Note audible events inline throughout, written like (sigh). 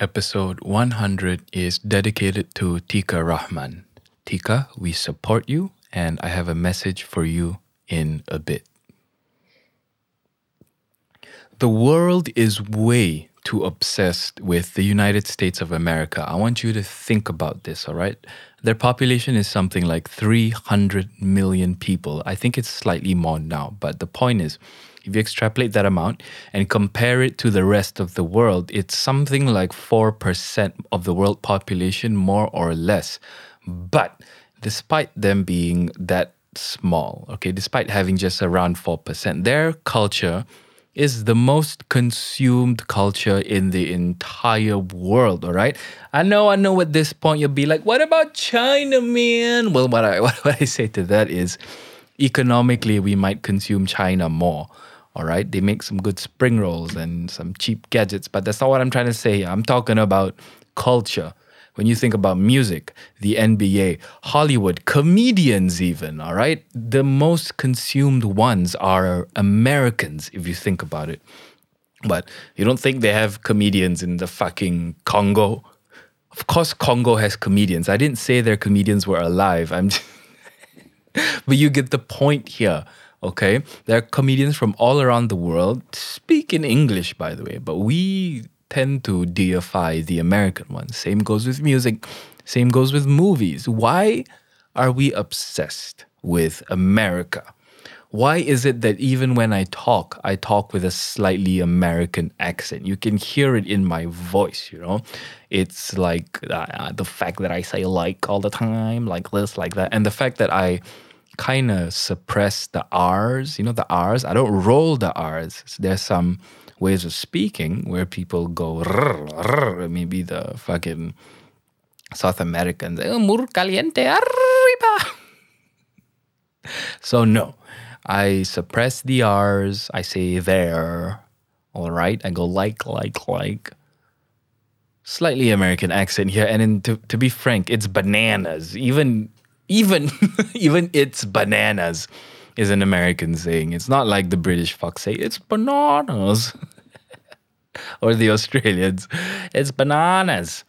episode 100 is dedicated to Tiqah Rahman. Tiqah, we support you, and I have a message for you in a bit. The world is way too obsessed with the United States of America. I want you to think about this, all right? Their population is something like 300 million people. I think it's slightly more now, but the point is, if you extrapolate that amount and compare it to the rest of the world, it's something like 4% of the world population, more or less. But despite them being that small, okay, despite having just around 4%, their culture is the most consumed culture in the entire world, all right? I know, I know at this point you'll be like, what about China, man? Well, what I, (laughs) what I say to that is economically, we might consume China more all right, they make some good spring rolls and some cheap gadgets, but that's not what I'm trying to say. here. I'm talking about culture. When you think about music, the NBA, Hollywood, comedians, even, all right, the most consumed ones are Americans, if you think about it. But you don't think they have comedians in the fucking Congo? Of course, Congo has comedians. I didn't say their comedians were alive. I'm, (laughs) but you get the point here. Okay, there are comedians from all around the world speak in English, by the way, but we tend to deify the American ones. Same goes with music, same goes with movies. Why are we obsessed with America? Why is it that even when I talk, I talk with a slightly American accent? You can hear it in my voice, you know? It's like uh, the fact that I say like all the time, like this, like that. And the fact that I kind of suppress the R's, you know, the R's. I don't roll the R's. There's some ways of speaking where people go, rrr, rrr, maybe the fucking South Americans, oh, mur caliente arriba. (laughs) So, no, I suppress the R's. I say there, all right. I go like, like, like. Slightly American accent here. And then to, to be frank, it's bananas. Even even (laughs) even it's bananas is an American saying. It's not like the British fuck say it's bananas. (laughs) or the Australians, it's bananas.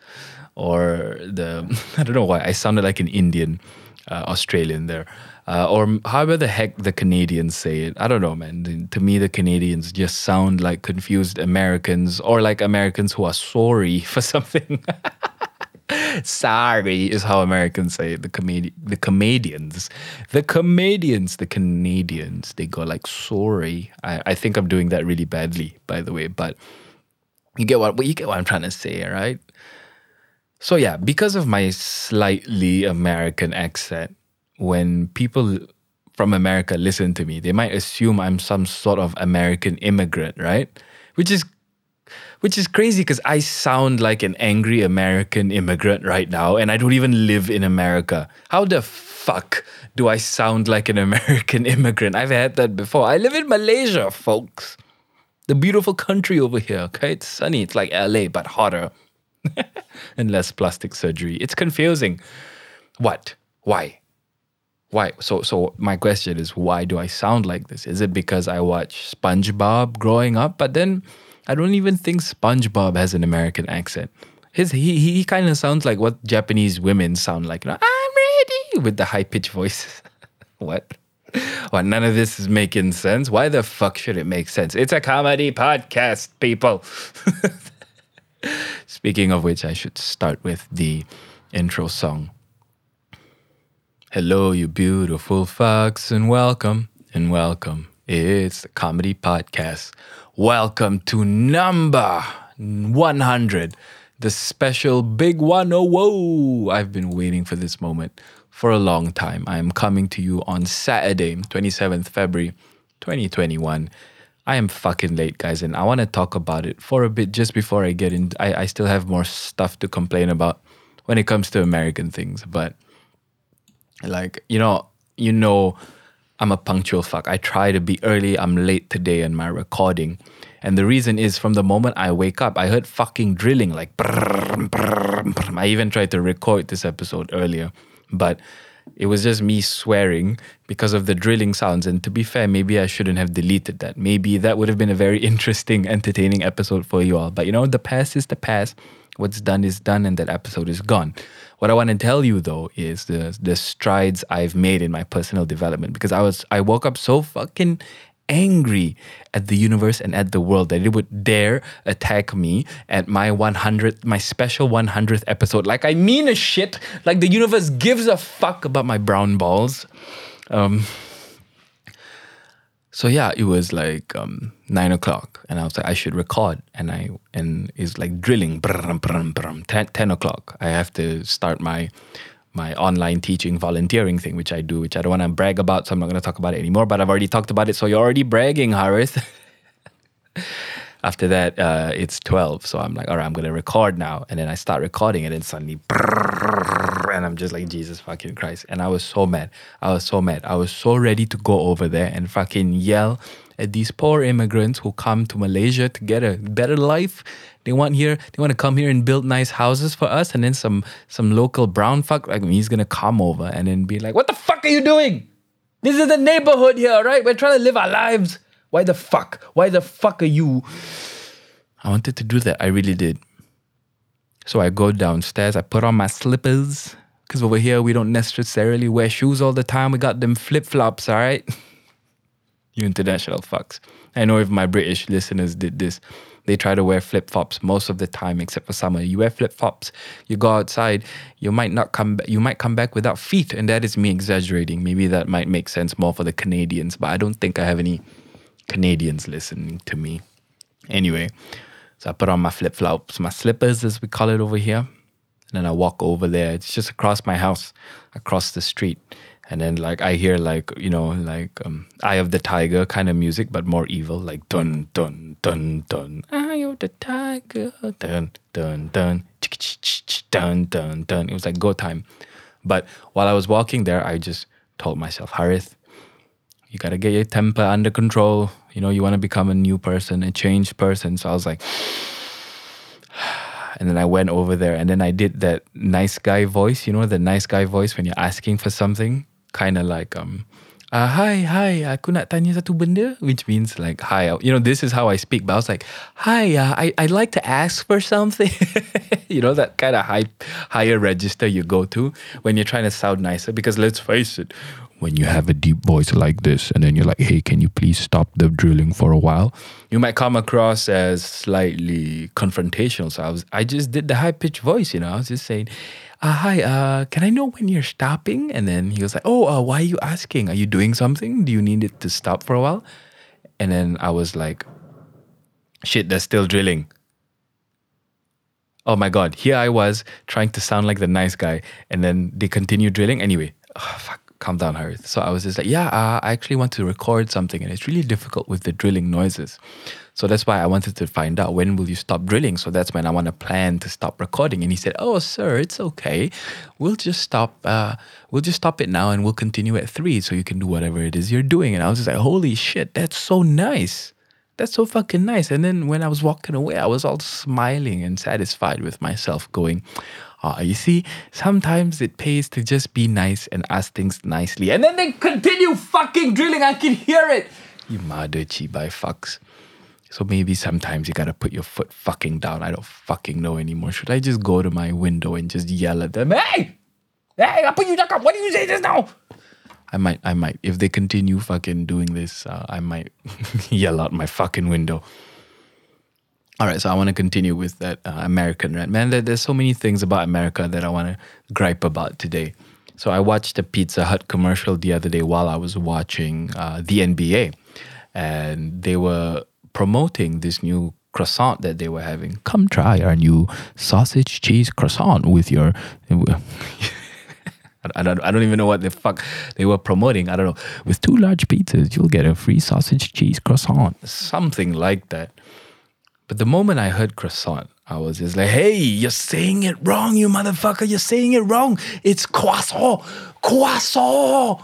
Or the (laughs) I don't know why I sounded like an Indian uh, Australian there. Uh, or however the heck the Canadians say it. I don't know, man. To me, the Canadians just sound like confused Americans or like Americans who are sorry for something. Sorry is how Americans say it. The comedi- the comedians, the comedians, the Canadians. They go like sorry. I, I think I'm doing that really badly, by the way. But you get what you get what I'm trying to say, right? So yeah, because of my slightly American accent, when people from America listen to me, they might assume I'm some sort of American immigrant, right? Which is which is crazy because I sound like an angry American immigrant right now, and I don't even live in America. How the fuck do I sound like an (laughs) American immigrant? I've had that before. I live in Malaysia, folks. The beautiful country over here, okay? It's sunny. It's like LA, but hotter (laughs) and less plastic surgery. It's confusing. What? Why? Why? So, so my question is, why do I sound like this? Is it because I watched SpongeBob growing up? But then I don't even think SpongeBob has an American accent. His he he kind of sounds like what Japanese women sound like. You know, I'm ready with the high pitched voice. (laughs) what? Well, none of this is making sense. Why the fuck should it make sense? It's a comedy podcast, people. (laughs) Speaking of which, I should start with the intro song. Hello, you beautiful fucks, and welcome, and welcome. It's the comedy podcast Welcome to number 100, the special big one. Oh, whoa! I've been waiting for this moment for a long time. I am coming to you on Saturday, 27th February 2021. I am fucking late, guys, and I want to talk about it for a bit just before I get in. I, I still have more stuff to complain about when it comes to American things, but like, you know, you know, I'm a punctual fuck. I try to be early. I'm late today in my recording. And the reason is from the moment I wake up, I heard fucking drilling like brrr, brrr, brrr. I even tried to record this episode earlier, but It was just me swearing because of the drilling sounds. And to be fair, maybe I shouldn't have deleted that. Maybe that would have been a very (laughs) interesting, entertaining episode for you all. But you know, the past is the past. What's done is done, and that episode is gone. What I want to tell you though is the the strides I've made in my personal development because I was I woke up so fucking angry at the universe and at the world that it would dare attack me at my 100th, my special 100th episode. Like, I mean a shit. Like, the universe gives a fuck about my brown balls. Um, so yeah, it was like um, nine o'clock, and I was like, I should record, and I and it's like drilling, brum, brum, brum, 10, 10 o'clock. I have to start my my online teaching volunteering thing, which I do, which I don't want to brag about, so I'm not going to talk about it anymore. But I've already talked about it, so you're already bragging, Harith. (laughs) After that, uh, it's 12, so I'm like, all right, I'm going to record now. And then I start recording, and then suddenly, and I'm just like, Jesus fucking Christ. And I was so mad. I was so mad. I was so ready to go over there and fucking yell at these poor immigrants who come to Malaysia to get a better life. They want here, they want to come here and build nice houses for us, and then some some local brown fuck like me, gonna come over and then be like, "What the fuck are you doing? This is the neighborhood here, right? We're trying to live our lives. Why the fuck? Why the fuck are you?" I wanted to do that. I really did. So I go downstairs. I put on my slippers because over here we don't necessarily wear shoes all the time. We got them flip flops, all right. (laughs) you international fucks. I know if my British listeners did this, they try to wear flip flops most of the time, except for summer. You wear flip flops, you go outside, you might not come. You might come back without feet, and that is me exaggerating. Maybe that might make sense more for the Canadians, but I don't think I have any Canadians listening to me. Anyway, so I put on my flip flops, my slippers, as we call it over here, and then I walk over there. It's just across my house, across the street and then like I hear like you know like um, Eye of the Tiger kind of music, but more evil, like dun dun dun dun. Eye of the Tiger, dun dun dun, dun dun dun. It was like go time, but while I was walking there, I just told myself, Harith, you gotta get your temper under control. You know, you want to become a new person, a changed person. So I was like. (sighs) And then I went over there and then I did that nice guy voice, you know, the nice guy voice when you're asking for something kind of like um uh, hi, hi, aku nak tanya satu benda, which means like, hi, you know, this is how I speak. But I was like, hi, uh, I, I'd like to ask for something. (laughs) you know, that kind of high, higher register you go to when you're trying to sound nicer. Because let's face it, when you have a deep voice like this, and then you're like, hey, can you please stop the drilling for a while? You might come across as slightly confrontational. So I was, I just did the high pitched voice, you know, I was just saying, uh, hi, uh, can I know when you're stopping? And then he was like, oh, uh, why are you asking? Are you doing something? Do you need it to stop for a while? And then I was like, shit, they're still drilling. Oh my God, here I was trying to sound like the nice guy. And then they continue drilling. Anyway, oh, fuck, calm down, Harith. So I was just like, yeah, uh, I actually want to record something. And it's really difficult with the drilling noises. So that's why I wanted to find out when will you stop drilling. So that's when I want to plan to stop recording. And he said, "Oh, sir, it's okay. We'll just stop. Uh, we'll just stop it now, and we'll continue at three, so you can do whatever it is you're doing." And I was just like, "Holy shit, that's so nice." That's so fucking nice. And then when I was walking away, I was all smiling and satisfied with myself, going, Oh, you see, sometimes it pays to just be nice and ask things nicely. And then they continue fucking drilling. I can hear it. You mother by fucks. So maybe sometimes you gotta put your foot fucking down. I don't fucking know anymore. Should I just go to my window and just yell at them? Hey! Hey, I put you back up. What do you say just now? I might, I might. If they continue fucking doing this, uh, I might (laughs) yell out my fucking window. All right, so I want to continue with that uh, American rant. Man, there, there's so many things about America that I want to gripe about today. So I watched a Pizza Hut commercial the other day while I was watching uh, the NBA, and they were promoting this new croissant that they were having. Come try our new sausage cheese croissant with your. (laughs) I don't, I don't even know what the fuck they were promoting. I don't know. With two large pizzas, you'll get a free sausage cheese croissant. Something like that. But the moment I heard croissant, I was just like, hey, you're saying it wrong, you motherfucker. You're saying it wrong. It's croissant. Croissant.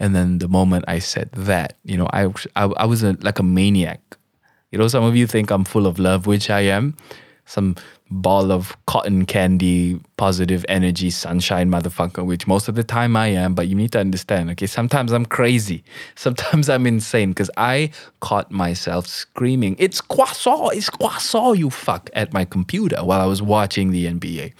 And then the moment I said that, you know, I, I, I was a, like a maniac you know, some of you think I'm full of love, which I am. some ball of cotton candy, positive energy, sunshine motherfucker, which most of the time I am, but you need to understand, okay? Sometimes I'm crazy. (laughs) Sometimes I'm insane because I caught myself screaming, It's croissant, it's croissant, you fuck, at my computer while I was watching the NBA.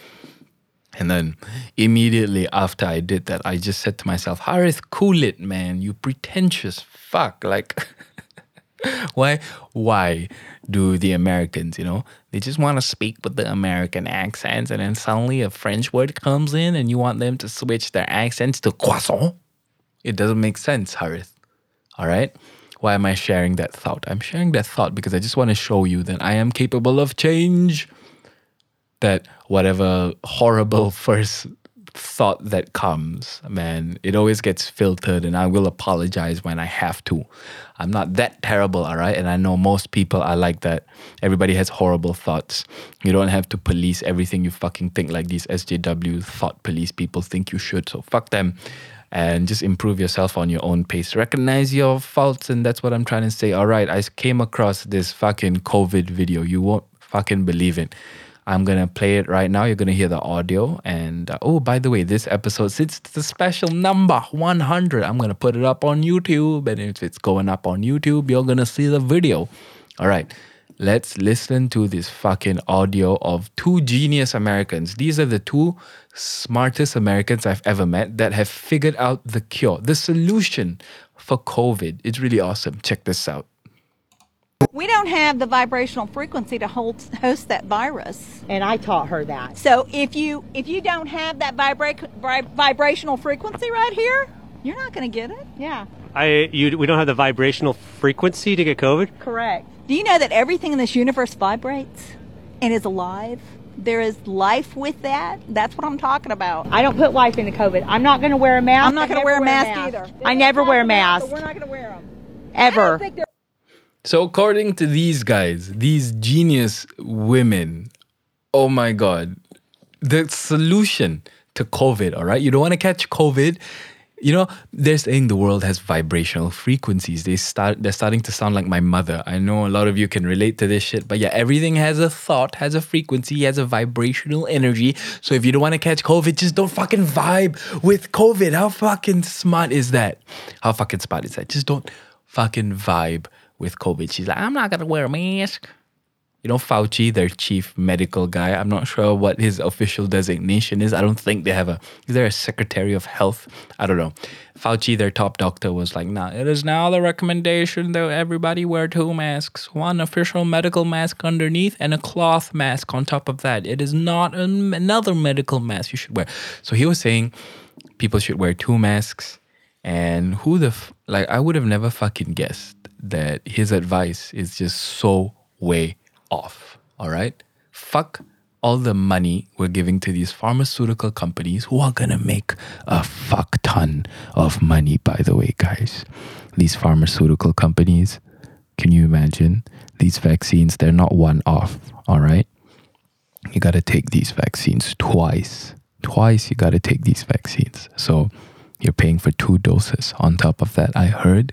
And then immediately after I did that, I just said to myself, Harith, cool it, man. You pretentious fuck. Like, (laughs) (laughs) why why do the Americans, you know, they just want to speak with the American accents and then suddenly a French word comes in and you want them to switch their accents to croissant? It doesn't make sense, Harith. All right? Why am I sharing that thought? I'm sharing that thought because I just want to show you that I am capable of change. That whatever horrible (laughs) first thought that comes, man, it always gets filtered, and I will apologize when I have to. I'm not that terrible, all right? And I know most people are like that. Everybody has horrible thoughts. You don't have to police everything you fucking think like these SJW thought police people think you should. So fuck them and just improve yourself on your own pace. Recognize your faults, and that's what I'm trying to say. All right, I came across this fucking COVID video. You won't fucking believe it. I'm gonna play it right now. You're gonna hear the audio. And uh, oh, by the way, this episode, since it's the special number 100, I'm gonna put it up on YouTube. And if it's going up on YouTube, you're gonna see the video. All right, let's listen to this fucking audio of two genius Americans. These are the two smartest Americans I've ever met that have figured out the cure, the solution for COVID. It's really awesome. Check this out. We don't have the vibrational frequency to hold, host that virus. and I taught her that. So if you if you don't have that vibra- vib- vibrational frequency right here, you're not going to get it. Yeah, I you we don't have the vibrational frequency to get COVID. correct. Do you know that everything in this universe vibrates and is alive? There is life with that. That's what I'm talking about. I don't put life into COVID. I'm not going to wear a mask. I'm not going to never wear a mask either. I never wear a mask We're not going to wear them. ever. So, according to these guys, these genius women, oh my God, the solution to COVID, all right? You don't want to catch COVID. You know, they're saying the world has vibrational frequencies. They start they're starting to sound like my mother. I know a lot of you can relate to this shit, but yeah, everything has a thought, has a frequency, has a vibrational energy. So if you don't want to catch COVID, just don't fucking vibe with COVID. How fucking smart is that? How fucking smart is that? Just don't fucking vibe with COVID. She's like, I'm not gonna wear a mask. You know, Fauci, their chief medical guy. I'm not sure what his official designation is. I don't think they have a. Is there a secretary of health? I don't know. Fauci, their top doctor, was like, "Nah, it is now the recommendation that everybody wear two masks: one official medical mask underneath, and a cloth mask on top of that. It is not an, another medical mask you should wear." So he was saying people should wear two masks. And who the f- like? I would have never fucking guessed that his advice is just so way off. All right, fuck all the money we're giving to these pharmaceutical companies who are gonna make a fuck ton of money. By the way, guys, these pharmaceutical companies. Can you imagine these vaccines? They're not one off. All right, you got to take these vaccines twice. Twice you got to take these vaccines. So you're paying for two doses. On top of that, I heard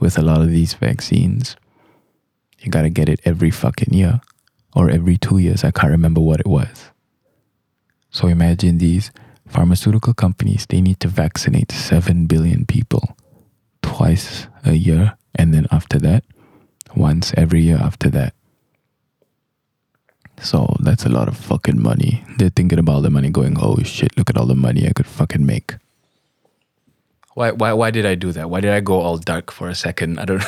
with a lot of these vaccines, you got to get it every fucking year or every two years. I can't remember what it was. So imagine these pharmaceutical companies, they need to vaccinate 7 billion people twice a year. And then after that, once every year after that. So that's a lot of fucking money. They're thinking about the money going, oh shit, look at all the money I could fucking make. Why, why, why did I do that? Why did I go all dark for a second? I don't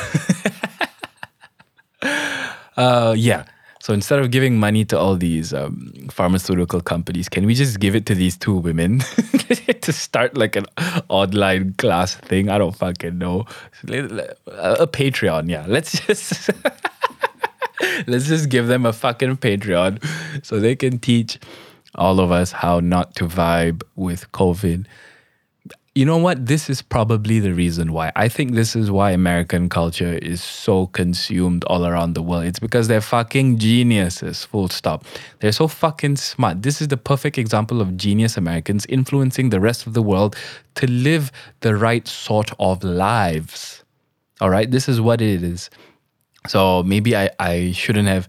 (laughs) uh, yeah. So instead of giving money to all these um, pharmaceutical companies, can we just give it to these two women (laughs) to start like an online class thing? I don't fucking know. A Patreon, yeah. Let's just (laughs) let's just give them a fucking Patreon so they can teach all of us how not to vibe with COVID. You know what? This is probably the reason why. I think this is why American culture is so consumed all around the world. It's because they're fucking geniuses, full stop. They're so fucking smart. This is the perfect example of genius Americans influencing the rest of the world to live the right sort of lives. All right? This is what it is. So maybe I, I shouldn't have,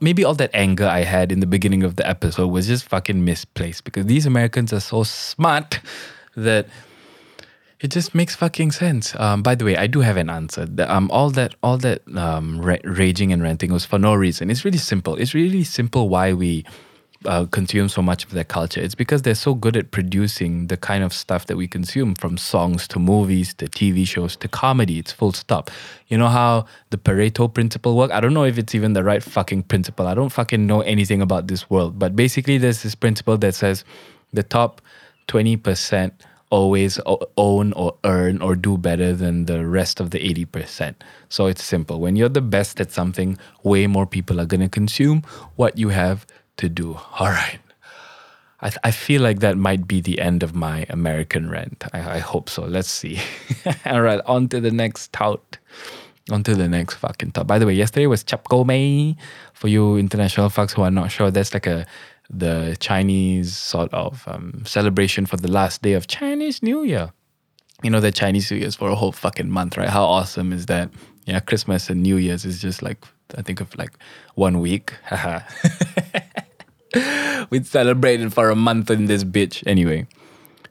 maybe all that anger I had in the beginning of the episode was just fucking misplaced because these Americans are so smart that it just makes fucking sense. Um, by the way, I do have an answer. Um, all that, all that um, ra- raging and ranting was for no reason. It's really simple. It's really simple why we uh, consume so much of their culture. It's because they're so good at producing the kind of stuff that we consume, from songs to movies to TV shows to comedy. It's full stop. You know how the Pareto principle works? I don't know if it's even the right fucking principle. I don't fucking know anything about this world. But basically, there's this principle that says the top twenty percent always own or earn or do better than the rest of the 80%. So it's simple. When you're the best at something, way more people are going to consume what you have to do. All right. I, th- I feel like that might be the end of my American rant. I, I hope so. Let's see. (laughs) All right, on to the next tout. On to the next fucking tout. By the way, yesterday was Chap Goh Mei. For you international fucks who are not sure, that's like a the Chinese sort of um, celebration for the last day of Chinese New Year. You know the Chinese New Year is for a whole fucking month, right? How awesome is that? Yeah, Christmas and New Year's is just like I think of like one week. Haha. (laughs) we celebrated for a month in this bitch. Anyway,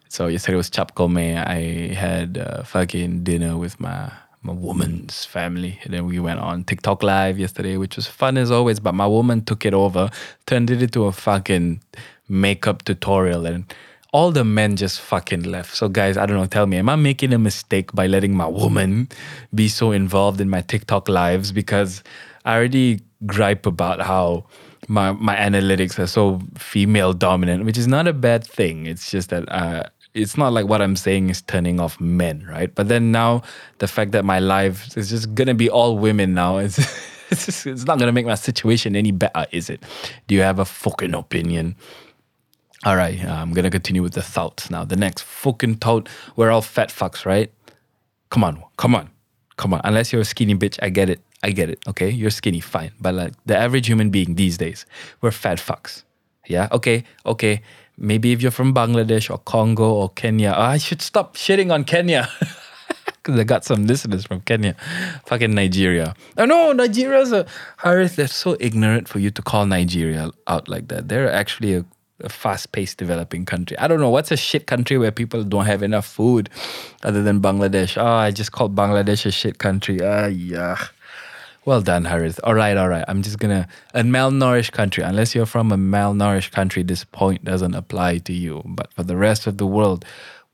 so yesterday was Chap Mei. I had uh, fucking dinner with my my woman's family. And then we went on TikTok live yesterday, which was fun as always. But my woman took it over, turned it into a fucking makeup tutorial, and all the men just fucking left. So guys, I don't know, tell me, am I making a mistake by letting my woman be so involved in my TikTok lives? Because I already gripe about how my my analytics are so female dominant, which is not a bad thing. It's just that uh, it's not like what I'm saying is turning off men, right? But then now the fact that my life is just gonna be all women now, it's (laughs) it's, just, it's not gonna make my situation any better, is it? Do you have a fucking opinion? All right, I'm gonna continue with the thoughts now. The next fucking thought, we're all fat fucks, right? Come on, come on, come on. Unless you're a skinny bitch, I get it. I get it. Okay, you're skinny, fine. But like the average human being these days, we're fat fucks. Yeah. Okay. Okay. Maybe if you're from Bangladesh or Congo or Kenya, I should stop shitting on Kenya. (laughs) Because I got some listeners from Kenya. Fucking Nigeria. Oh no, Nigeria's a. Harith, they're so ignorant for you to call Nigeria out like that. They're actually a, a fast paced developing country. I don't know. What's a shit country where people don't have enough food other than Bangladesh? Oh, I just called Bangladesh a shit country. Ah, yeah. Well done, Harith. All right, all right. I'm just gonna a malnourished country. Unless you're from a malnourished country, this point doesn't apply to you. But for the rest of the world,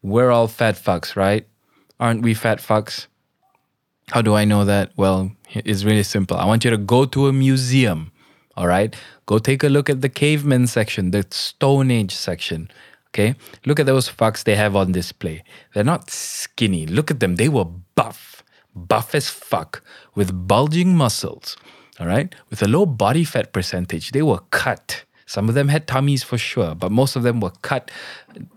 we're all fat fucks, right? Aren't we fat fucks? How do I know that? Well, it's really simple. I want you to go to a museum. All right, go take a look at the caveman section, the Stone Age section. Okay, look at those fucks they have on display. They're not skinny. Look at them. They were buff buff as fuck, with bulging muscles, all right, with a low body fat percentage. They were cut. Some of them had tummies for sure, but most of them were cut.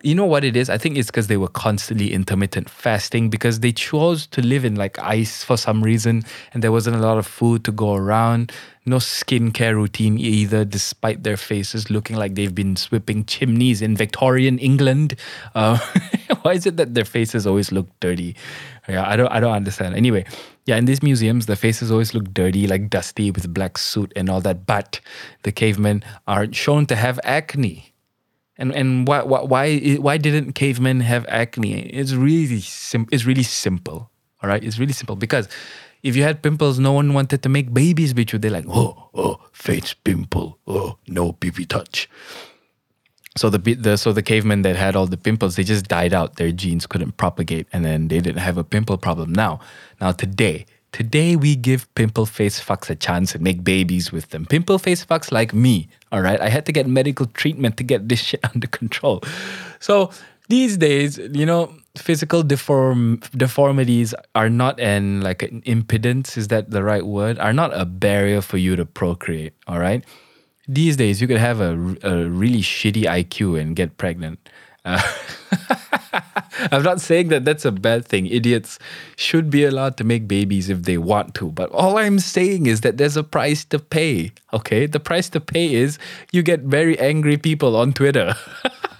You know what it is? I think it's because they were constantly intermittent fasting because they chose to live in like ice for some reason and there wasn't a lot of food to go around. No skincare routine either, despite their faces looking like they've been sweeping chimneys in Victorian England. Uh, (laughs) why is it that their faces always look dirty? Yeah, I don't I don't understand. Anyway, yeah, in these museums, the faces always look dirty, like dusty with black soot and all that. But the cavemen are shown to have acne. And and why why why didn't cavemen have acne? It's really sim- it's really simple. All right, it's really simple because if you had pimples, no one wanted to make babies with you. They're like, oh, oh, face pimple, oh, no baby touch. So the, the so the cavemen that had all the pimples, they just died out. Their genes couldn't propagate, and then they didn't have a pimple problem. Now, now today, today we give pimple face fucks a chance and make babies with them. Pimple face fucks like me. All right, I had to get medical treatment to get this (laughs) shit under control. So these days, you know, physical deform deformities are not an like an impedance. Is that the right word? Are not a barrier for you to procreate. All right these days you could have a, a really shitty IQ and get pregnant. Uh, (laughs) I'm not saying that that's a bad thing. Idiots should be allowed to make babies if they want to. But all I'm saying is that there's a price to pay. Okay? The price to pay is you get very angry people on Twitter. (laughs)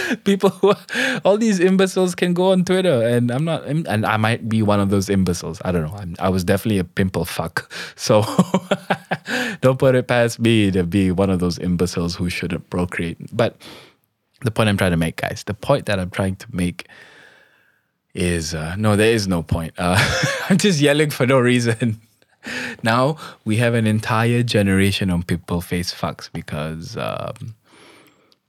(laughs) people who all these imbeciles can go on Twitter, and I'm not, and I might be one of those imbeciles. I don't know. I'm, I was definitely a pimple fuck, (laughs) so (laughs) don't put it past me to be one of those imbeciles who shouldn't procreate. But the point I'm trying to make, guys, the point that I'm trying to make is uh, no, there is no point. Uh, I'm just yelling for no reason. now we have an entire generation of people face fucks because. Um,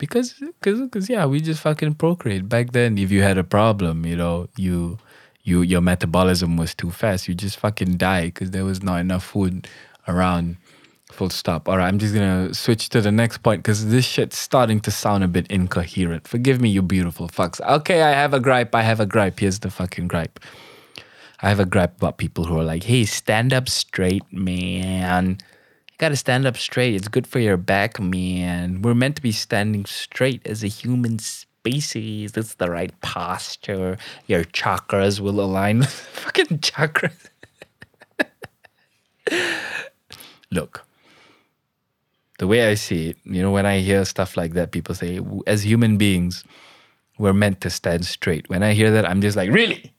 because because because yeah we just fucking procreate. Back then if you had a problem you know you you your metabolism was too fast. You just fucking die because there was not enough food around. Full stop. All right i'm just gonna switch to the next point because this shit's starting to sound a bit incoherent. Forgive me you beautiful fucks. Okay i have a gripe. I have a gripe. Here's the fucking gripe. I have a gripe about people who are like hey stand up straight man you gotta stand up straight. It's good for your back, man. We're meant to be standing straight as a human species. That's the right posture. Your chakras will align. Fucking (laughs) chakras. Look, the way I see it, you know, when I hear stuff like that, people say, as human beings, we're meant to stand straight. When I hear that, I'm just like, really?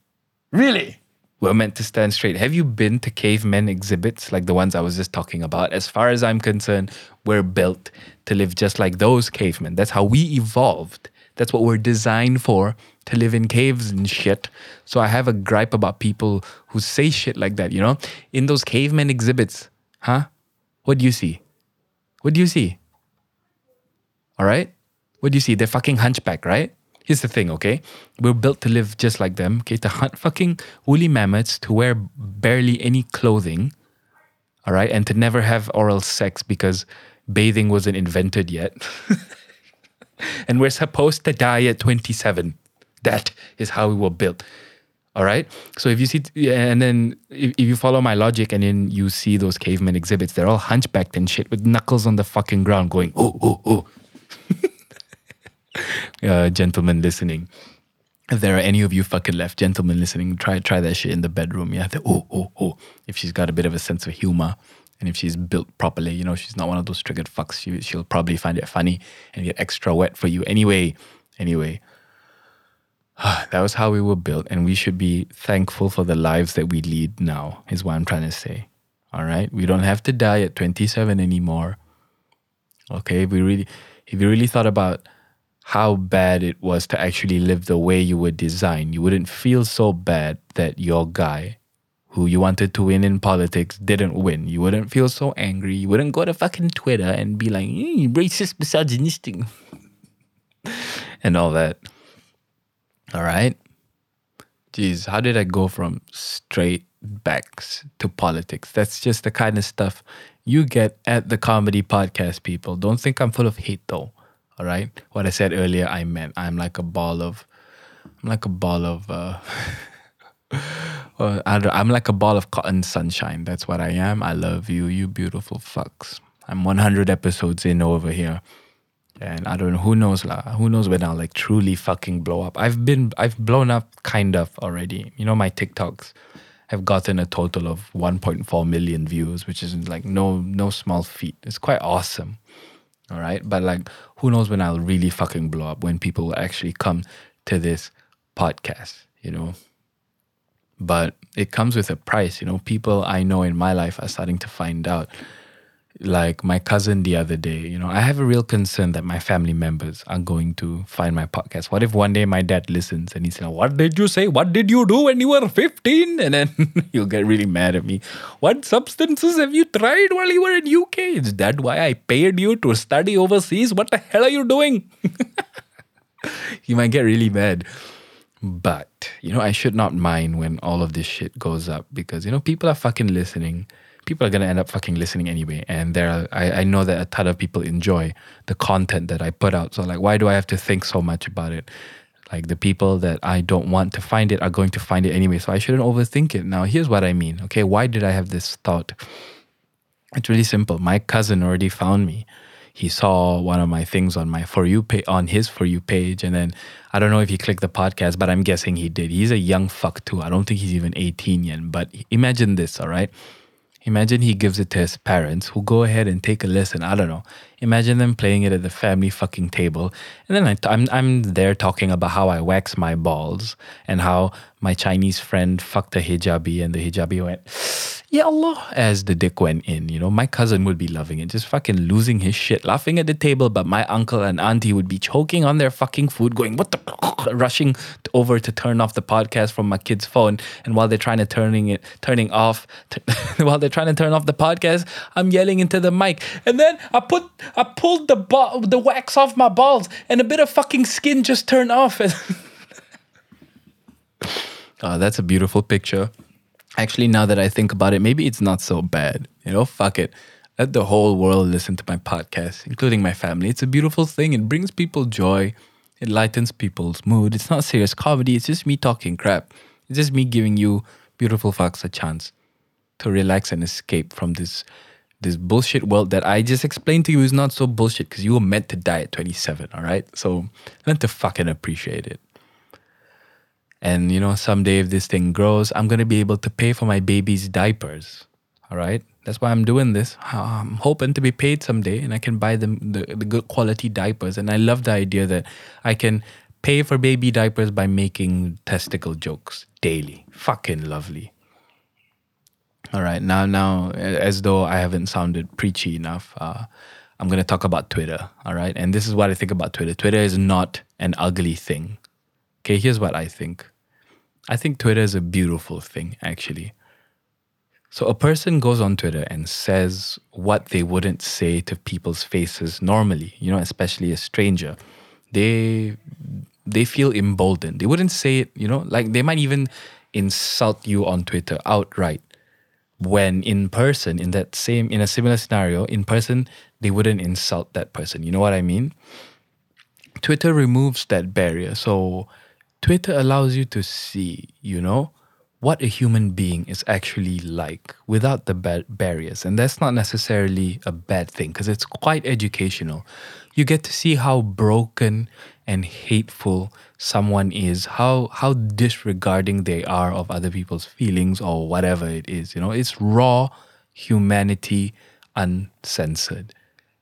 Really? We're meant to stand straight. Have you been to cavemen exhibits like the ones I was just talking about? As far as I'm concerned, we're built to live just like those cavemen. That's how we evolved. That's what we're designed for to live in caves and shit. So I have a gripe about people who say shit like that, you know? In those cavemen exhibits, huh? What do you see? What do you see? All right? What do you see? They're fucking hunchback, right? Here's the thing, okay? We're built to live just like them, okay? To hunt fucking woolly mammoths, to wear barely any clothing, all right? And to never have oral sex because bathing wasn't invented yet. (laughs) and we're supposed to die at 27. That is how we were built. All right. So if you see, and then if, you follow my logic and then you see those caveman exhibits, they're all hunchbacked and shit with knuckles on the fucking ground going, oh, oh, oh (laughs) uh, gentlemen listening, if there are any of you fucking left gentlemen listening, try try that shit in the bedroom. Yeah, the, oh oh oh. If she's got a bit of a sense of humor, and if she's built properly, you know, she's not one of those triggered fucks. She she'll probably find it funny and get extra wet for you anyway. Anyway, (sighs) that was how we were built, and we should be thankful for the lives that we lead now. Is what I'm trying to say. All right, we don't have to die at 27 anymore. Okay, if we really, if you really thought about how bad it was to actually live the way you were designed, you wouldn't feel so bad that your guy who you wanted to win in politics didn't win. You wouldn't feel so angry. You wouldn't go to fucking Twitter and be like, mm, racist, misogynistic, (laughs) and all that. All right? Jeez, how did I go from straight backs to politics? That's just the kind of stuff you get at the comedy podcast, people. Don't think I'm full of hate though. All right. What I said earlier, I meant I'm like a ball of, I'm like a ball of, uh, (laughs) well, I'm like a ball of cotton sunshine. That's what I am. I love you, you beautiful fucks. I'm 100 episodes in over here. And I don't know, who knows lah. Who knows when I'll like truly fucking blow up. I've been, I've blown up kind of already. You know, my TikToks have gotten a total of 1.4 million views, which is like no, no small feat. It's quite awesome. All right. But like, who knows when I'll really fucking blow up when people will actually come to this podcast, you know? But it comes with a price, you know? People I know in my life are starting to find out like my cousin the other day, you know, I have a real concern that my family members are going to find my podcast. What if one day my dad listens and he's like, What did you say? What did you do when you were 15? (laughs) And then (laughs) he'll get really mad at me. What substances have you tried while you were in UK? Is that why I paid you to study overseas? What the hell are you doing? (laughs) he might get really mad. But, you know, I should not mind when all of this shit goes up because, you know, people are fucking listening people are going to end up fucking listening anyway. And there are, I, I know that a ton of people enjoy the content that I put out. So, like, why do I have to think so much about it? Like, the people that I don't want to find it are going to find it anyway. So, I shouldn't overthink it. Now, here's what I mean. Okay. Why did I have this thought? It's really simple. My cousin already found me. He saw one of my things on my for you page on his for you page, and then I don't know if he clicked the podcast, but I'm guessing he did. He's a young fuck too. I don't think he's even 18 yet. But imagine this, all right? Imagine he gives it to his parents who go ahead and take a listen. I don't know. Imagine them playing it at the family fucking table. And then I, I'm, I'm there talking about how I wax my balls and how my Chinese friend fucked a hijabi and the hijabi went, Ya Allah, as the dick went in. You know, my cousin would be loving it, just fucking losing his shit, laughing at the table. But my uncle and auntie would be choking on their fucking food, going, What the? Rushing over to turn off the podcast from my kid's phone. And while they're trying to turning it, turning off, t- (laughs) while they're trying to turn off the podcast, I'm yelling into the mic. And then I put, I pulled the ba- the wax off my balls, and a bit of fucking skin just turned off. (laughs) oh, that's a beautiful picture. Actually, now that I think about it, maybe it's not so bad. You know, fuck it. Let the whole world listen to my podcast, including my family. It's a beautiful thing. It brings people joy. It lightens people's mood. It's not serious comedy. It's just me talking crap. It's just me giving you beautiful fucks a chance to relax and escape from this this bullshit world that I just explained to you is not so bullshit because you were meant to die at 27, all right? So learn to fucking appreciate it. And you know, someday if this thing grows, I'm gonna be able to pay for my baby's diapers. All right, that's why I'm doing this. I'm hoping to be paid someday, and I can buy them the, the good quality diapers. And I love the idea that I can pay for baby diapers by making testicle jokes daily. Fucking lovely. All right, now now as though I haven't sounded preachy enough, uh, I'm gonna talk about Twitter. All right, and this is what I think about Twitter. Twitter is not an ugly thing. Okay, here's what I think. I think Twitter is a beautiful thing, actually. So a person goes on Twitter and says what they wouldn't say to people's faces normally, you know, especially a stranger. They they feel emboldened. They wouldn't say it, you know, like they might even insult you on Twitter outright. When in person, in that same in a similar scenario, in person, they wouldn't insult that person. You know what I mean? Twitter removes that barrier. So Twitter allows you to see, you know, what a human being is actually like without the ba- barriers. And that's not necessarily a bad thing because it's quite educational. You get to see how broken and hateful someone is, how how disregarding they are of other people's feelings or whatever it is. You know, it's raw humanity uncensored.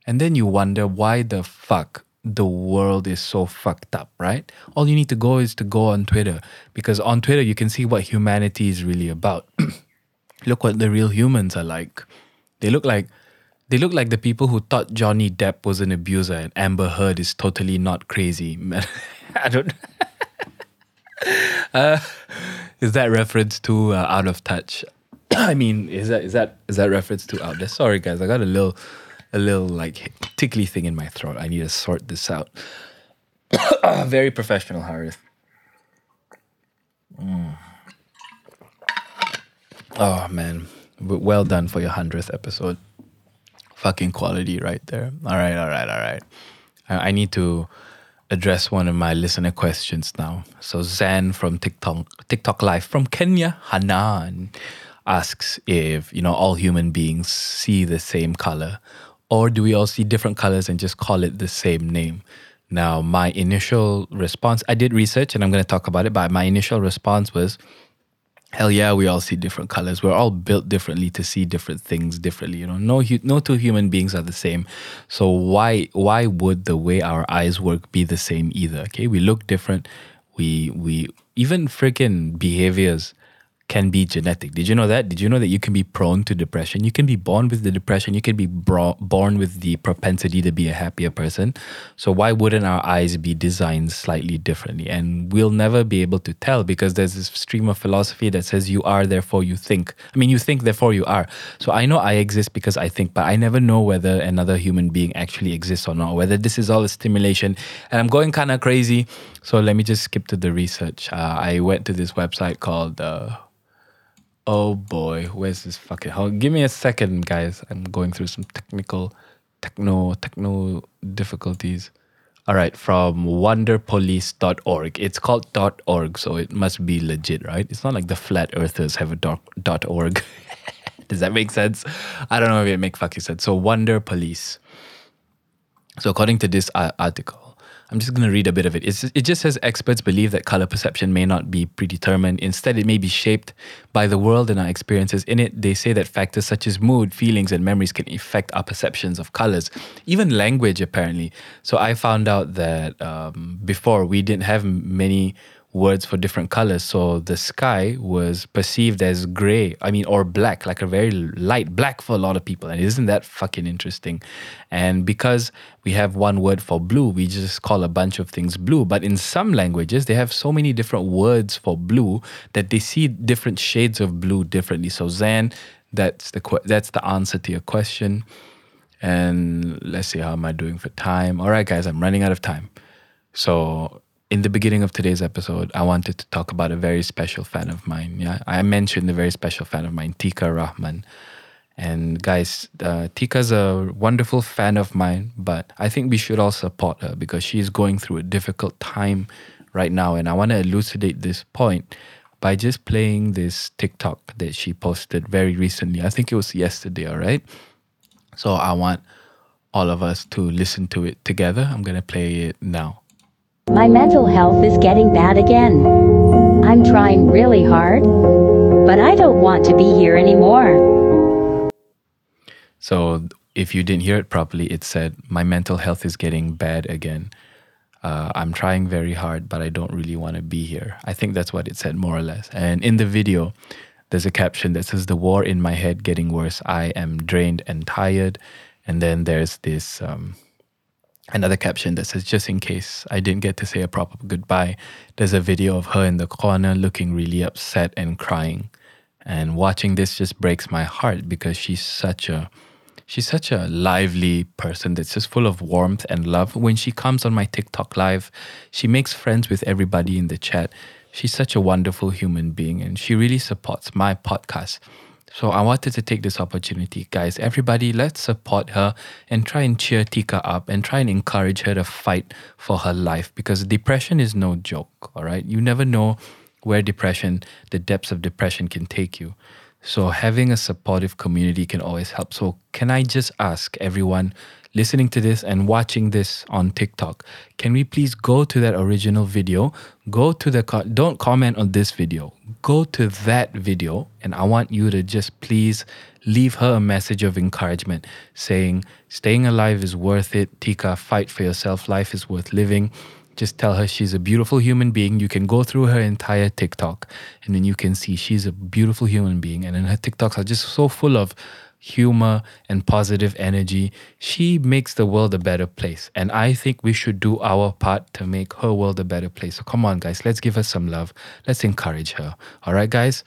And then you wonder why the fuck the world is so fucked up, right? All you need to go is to go on Twitter because on Twitter you can see what humanity is really about. (clears throat) look what the real humans are like. They look like they look like the people who thought Johnny Depp was an abuser and Amber Heard is totally not crazy. (laughs) I don't. (laughs) uh, is that reference to uh, Out of Touch? (clears throat) I mean, is that is that is that reference to Out? There? Sorry, guys, I got a little a little like tickly thing in my throat. I need to sort this out. (coughs) Very professional, Harith. Mm. Oh man, well done for your hundredth episode. Fucking quality right there. All right, all right, all right. I, I need to address one of my listener questions now. So Zan from TikTok TikTok Live from Kenya, Hanan asks if you know all human beings see the same color or do we all see different colors and just call it the same name? Now, my initial response, I did research and I'm going to talk about it, but my initial response was, hell yeah, we all see different colors. We're all built differently to see different things differently. You know, no, no two human beings are the same. So why, why would the way our eyes work be the same either? Okay, we look different. We, we even freaking behaviors can be genetic. Did you know that? Did you know that you can be prone to depression? You can be born with the depression. You can be bro- born with the propensity to be a happier person. So why wouldn't our eyes be designed slightly differently? And we'll never be able to tell because there's this stream of philosophy that says you are, therefore you think. I mean, you think, therefore you are. So I know I exist because I think, but I never know whether another human being actually exists or not, whether this is all a stimulation. And I'm going kind of crazy. So let me just skip to the research. Uh, I went to this website called. Uh, Oh boy, where's this fucking hell? Give me a second, guys. I'm going through some technical, techno, techno difficulties. All right, from wonderopolis.org. It's called .org, so it must be legit, right? It's not like the flat earthers have a dot, .org. (laughs) Does that make sense? I don't know if it makes fucking sense. So Wonderopolis. So according to this article, I'm just going to read a bit of it. It's, it just says experts believe that color perception may not be predetermined. Instead, it may be shaped by the world and our experiences in it. They say that factors such as mood, feelings, and memories can affect our perceptions of colors, even language, apparently. So I found out that um, before we didn't have many words for different colors. So the sky was perceived as gray, I mean, or black, like a very light black for a lot of people. And isn't that fucking interesting? And because we have one word for blue, we just call a bunch of things blue. But in some languages, they have so many different words for blue that they see different shades of blue differently. So Zan, that's the that's the answer to your question. And let's see how am I doing for time. All right, guys, I'm running out of time. So in the beginning of today's episode, I wanted to talk about a very special fan of mine. Yeah, I mentioned a very special fan of mine, Tiqah Rahman. And guys, uh, Tiqah's a wonderful fan of mine, but I think we should all support her because she's going through a difficult time right now. And I want to elucidate this point by just playing this TikTok that she posted very recently. I think it was yesterday, all right? So I want all of us to listen to it together. I'm going to play it now. My mental health is getting bad again. I'm trying really hard, but I don't want to be here anymore. So, if you didn't hear it properly, it said, My mental health is getting bad again. Uh, I'm trying very hard, but I don't really want to be here. I think that's what it said, more or less. And in the video, there's a caption that says, The war in my head getting worse. I am drained and tired. And then there's this um, another caption that says, just in case I didn't get to say a proper goodbye, there's a video of her in the corner looking really upset and crying. And watching this just breaks my heart because she's such a she's such a lively person that's just full of warmth and love. When she comes on my TikTok live, she makes friends with everybody in the chat. She's such a wonderful human being and she really supports my podcast. So I wanted to take this opportunity, guys. Everybody, let's support her and try and cheer Tiqah up and try and encourage her to fight for her life because depression is no joke, all right? You never know where depression, the depths of depression can take you. So having a supportive community can always help. So can I just ask everyone listening to this and watching this on TikTok, can we please go to that original video? Go to the, don't comment on this video. Go to that video and I want you to just please leave her a message of encouragement saying, staying alive is worth it. Tiqah, fight for yourself. Life is worth living just tell her she's a beautiful human being. You can go through her entire TikTok and then you can see she's a beautiful human being. And then her TikToks are just so full of humor, and positive energy, she makes the world a better place. And I think we should do our part to make her world a better place. So come on, guys, let's give her some love. Let's encourage her. All right, guys?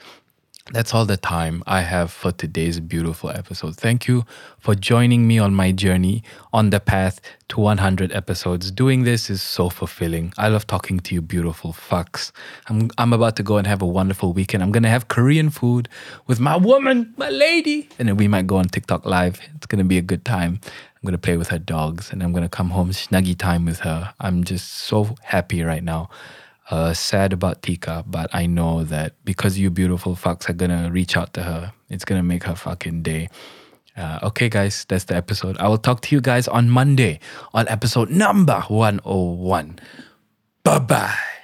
That's all the time I have for today's beautiful episode. Thank you for joining me on my journey on the path to 100 episodes. Doing this is so fulfilling. I love talking to you, beautiful fucks. I'm, I'm about to go and have a wonderful weekend. I'm going to have Korean food with my woman, my lady. And then we might go on TikTok live. It's going to be a good time. I'm going to play with her dogs and I'm going to come home snuggy time with her. I'm just so happy right now uh, sad about Tiqah, but I know that because you beautiful fucks are gonna reach out to her, it's gonna make her fucking day. Uh, okay, guys, that's the episode. I will talk to you guys on Monday on episode number 101. Bye bye.